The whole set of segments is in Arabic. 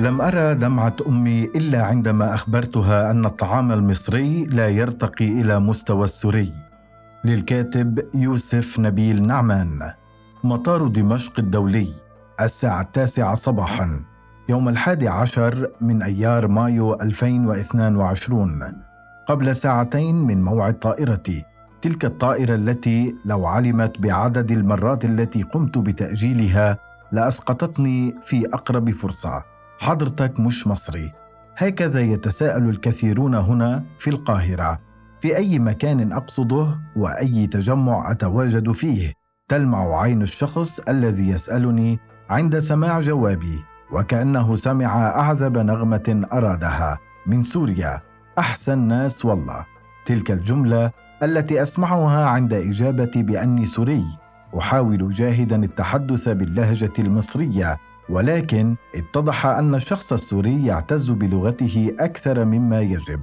لم أرى دمعة أمي إلا عندما أخبرتها أن الطعام المصري لا يرتقي إلى مستوى السوري. للكاتب يوسف نبيل نعمان مطار دمشق الدولي الساعة التاسعة صباحا يوم الحادي عشر من أيار مايو 2022 قبل ساعتين من موعد طائرتي تلك الطائرة التي لو علمت بعدد المرات التي قمت بتأجيلها لأسقطتني في أقرب فرصة حضرتك مش مصري. هكذا يتساءل الكثيرون هنا في القاهرة. في أي مكان أقصده وأي تجمع أتواجد فيه؟ تلمع عين الشخص الذي يسألني عند سماع جوابي وكأنه سمع أعذب نغمة أرادها. من سوريا. أحسن ناس والله. تلك الجملة التي أسمعها عند إجابتي بأني سوري. أحاول جاهدا التحدث باللهجة المصرية. ولكن اتضح أن الشخص السوري يعتز بلغته أكثر مما يجب.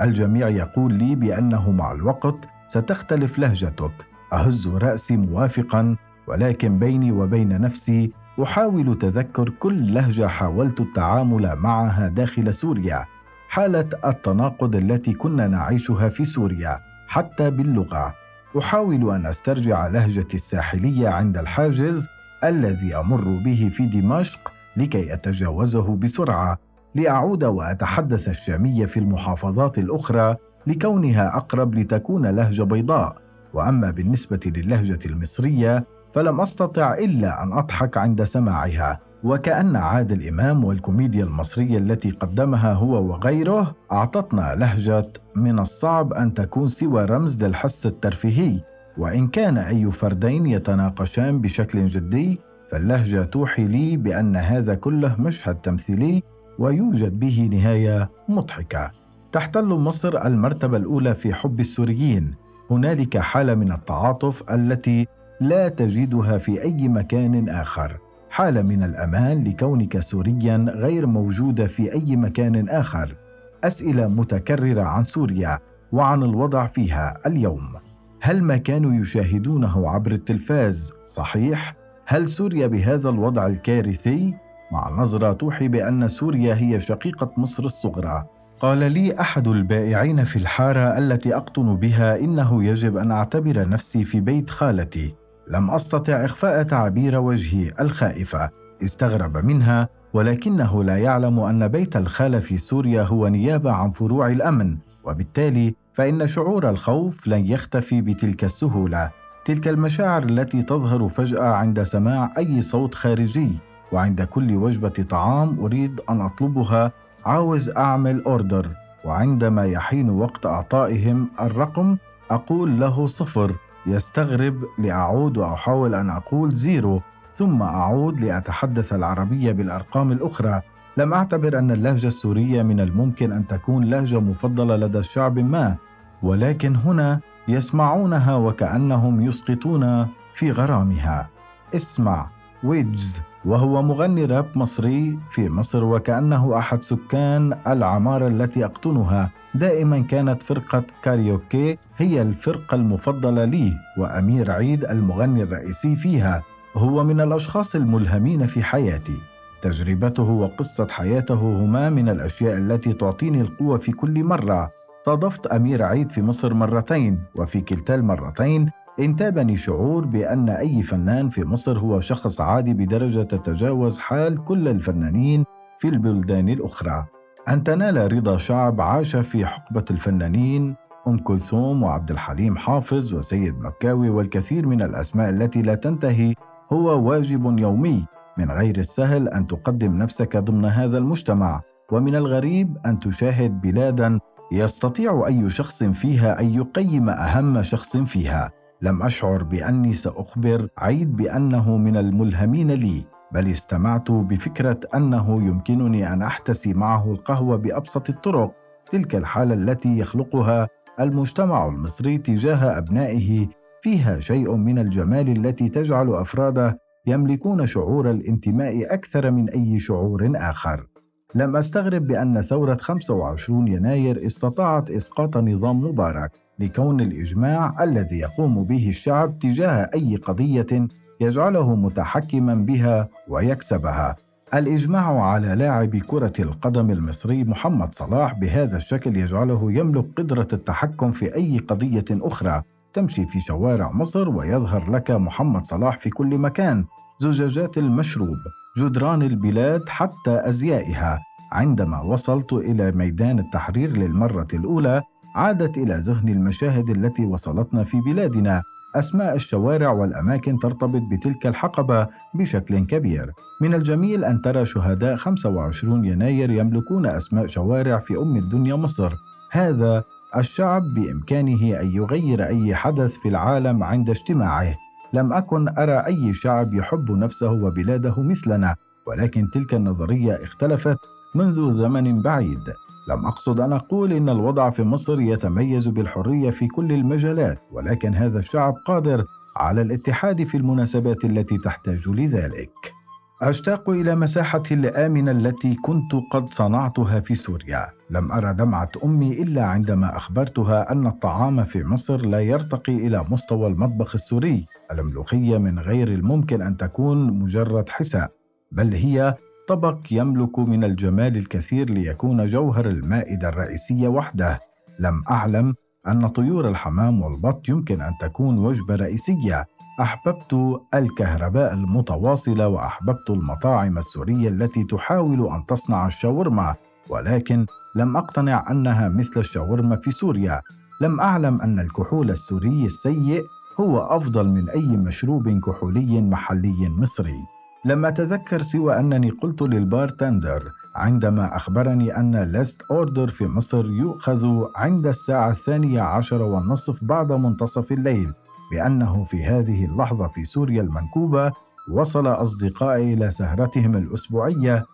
الجميع يقول لي بأنه مع الوقت ستختلف لهجتك. أهز رأسي موافقا ولكن بيني وبين نفسي أحاول تذكر كل لهجة حاولت التعامل معها داخل سوريا حالة التناقض التي كنا نعيشها في سوريا حتى باللغة. أحاول أن أسترجع لهجتي الساحلية عند الحاجز الذي أمر به في دمشق لكي أتجاوزه بسرعة لأعود وأتحدث الشامية في المحافظات الأخرى لكونها أقرب لتكون لهجة بيضاء. وأما بالنسبة للهجة المصرية فلم أستطع إلا أن أضحك عند سماعها. وكأن عادل إمام والكوميديا المصرية التي قدمها هو وغيره أعطتنا لهجة من الصعب أن تكون سوى رمز للحس الترفيهي. وإن كان أي فردين يتناقشان بشكل جدي فاللهجة توحي لي بأن هذا كله مشهد تمثيلي ويوجد به نهاية مضحكة. تحتل مصر المرتبة الأولى في حب السوريين. هنالك حالة من التعاطف التي لا تجدها في أي مكان آخر. حالة من الأمان لكونك سوريا غير موجودة في أي مكان آخر. أسئلة متكررة عن سوريا وعن الوضع فيها اليوم. هل ما كانوا يشاهدونه عبر التلفاز؟ صحيح؟ هل سوريا بهذا الوضع الكارثي؟ مع نظرة توحي بأن سوريا هي شقيقة مصر الصغرى. قال لي أحد البائعين في الحارة التي أقطن بها إنه يجب أن أعتبر نفسي في بيت خالتي. لم أستطع إخفاء تعابير وجهي الخائفة. استغرب منها ولكنه لا يعلم أن بيت الخالة في سوريا هو نيابة عن فروع الأمن. وبالتالي فإن شعور الخوف لن يختفي بتلك السهولة. تلك المشاعر التي تظهر فجأة عند سماع أي صوت خارجي. وعند كل وجبة طعام أريد أن أطلبها عاوز أعمل order. وعندما يحين وقت أعطائهم الرقم أقول له صفر. يستغرب لأعود وأحاول أن أقول zero ثم أعود لأتحدث العربية بالأرقام الأخرى. لم أعتبر أن اللهجة السورية من الممكن أن تكون لهجة مفضلة لدى الشعب ما ولكن هنا يسمعونها وكأنهم يسقطون في غرامها. اسمع ويجز وهو مغني راب مصري في مصر وكأنه أحد سكان العمارة التي أقطنها. دائما كانت فرقة كايروكي هي الفرقة المفضلة لي وأمير عيد المغني الرئيسي فيها. هو من الأشخاص الملهمين في حياتي. تجربته وقصة حياته هما من الأشياء التي تعطيني القوة في كل مرة. صادفت أمير عيد في مصر مرتين وفي كلتا المرتين انتابني شعور بأن أي فنان في مصر هو شخص عادي بدرجة تتجاوز حال كل الفنانين في البلدان الأخرى. أن تنال رضا شعب عاش في حقبة الفنانين أم كلثوم وعبد الحليم حافظ وسيد مكاوي والكثير من الأسماء التي لا تنتهي هو واجب يومي. من غير السهل أن تقدم نفسك ضمن هذا المجتمع ومن الغريب أن تشاهد بلادا يستطيع أي شخص فيها أن يقيم أهم شخص فيها. لم أشعر بأني سأخبر عيد بأنه من الملهمين لي بل استمعت بفكرة أنه يمكنني أن أحتسي معه القهوة بأبسط الطرق. تلك الحالة التي يخلقها المجتمع المصري تجاه أبنائه فيها شيء من الجمال التي تجعل أفراده يملكون شعور الانتماء أكثر من أي شعور آخر. لم أستغرب بأن ثورة 25 يناير استطاعت إسقاط نظام مبارك لكون الإجماع الذي يقوم به الشعب تجاه أي قضية يجعله متحكما بها ويكسبها. الإجماع على لاعب كرة القدم المصري محمد صلاح بهذا الشكل يجعله يملك قدرة التحكم في أي قضية أخرى تمشي في شوارع مصر ويظهر لك محمد صلاح في كل مكان زجاجات المشروب جدران البلاد حتى أزيائها عندما وصلت إلى ميدان التحرير للمرة الأولى عادت إلى ذهني المشاهد التي وصلتنا في بلادنا أسماء الشوارع والأماكن ترتبط بتلك الحقبة بشكل كبير. من الجميل أن ترى شهداء 25 يناير يملكون أسماء شوارع في أم الدنيا مصر. هذا الشعب بإمكانه أن يغير أي حدث في العالم عند اجتماعه. لم أكن أرى أي شعب يحب نفسه وبلاده مثلنا، ولكن تلك النظرية اختلفت منذ زمن بعيد. لم أقصد أن أقول إن الوضع في مصر يتميز بالحرية في كل المجالات ولكن هذا الشعب قادر على الاتحاد في المناسبات التي تحتاج لذلك أشتاق إلى مساحتي الامنه التي كنت قد صنعتها في سوريا. لم أرى دمعة أمي إلا عندما أخبرتها أن الطعام في مصر لا يرتقي إلى مستوى المطبخ السوري الملوخيه من غير الممكن أن تكون مجرد حساء بل هي طبق يملك من الجمال الكثير ليكون جوهر المائدة الرئيسية وحده. لم أعلم أن طيور الحمام والبط يمكن أن تكون وجبة رئيسية. أحببت الكهرباء المتواصلة وأحببت المطاعم السورية التي تحاول أن تصنع الشاورما ولكن لم أقتنع أنها مثل الشاورما في سوريا. لم أعلم أن الكحول السوري السيء هو أفضل من أي مشروب كحولي محلي مصري. لم أتذكر سوى أنني قلت لل bartender عندما أخبرني أن last order في مصر يؤخذ عند الساعة الثانية عشر والنصف بعد منتصف الليل. بأنه في هذه اللحظة في سوريا المنكوبة وصل أصدقائي إلى سهرتهم الأسبوعية.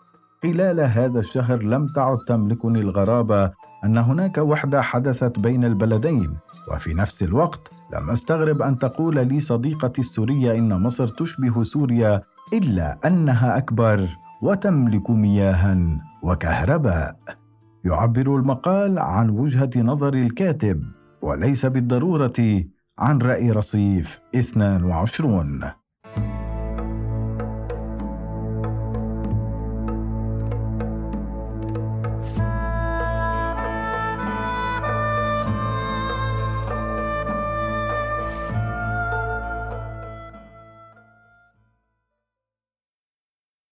خلال هذا الشهر لم تعد تملكني الغرابة أن هناك وحدة حدثت بين البلدين وفي نفس الوقت لم أستغرب أن تقول لي صديقتي السورية إن مصر تشبه سوريا إلا أنها أكبر وتملك مياها وكهرباء. يعبر المقال عن وجهة نظر الكاتب وليس بالضرورة عن رأي رصيف 22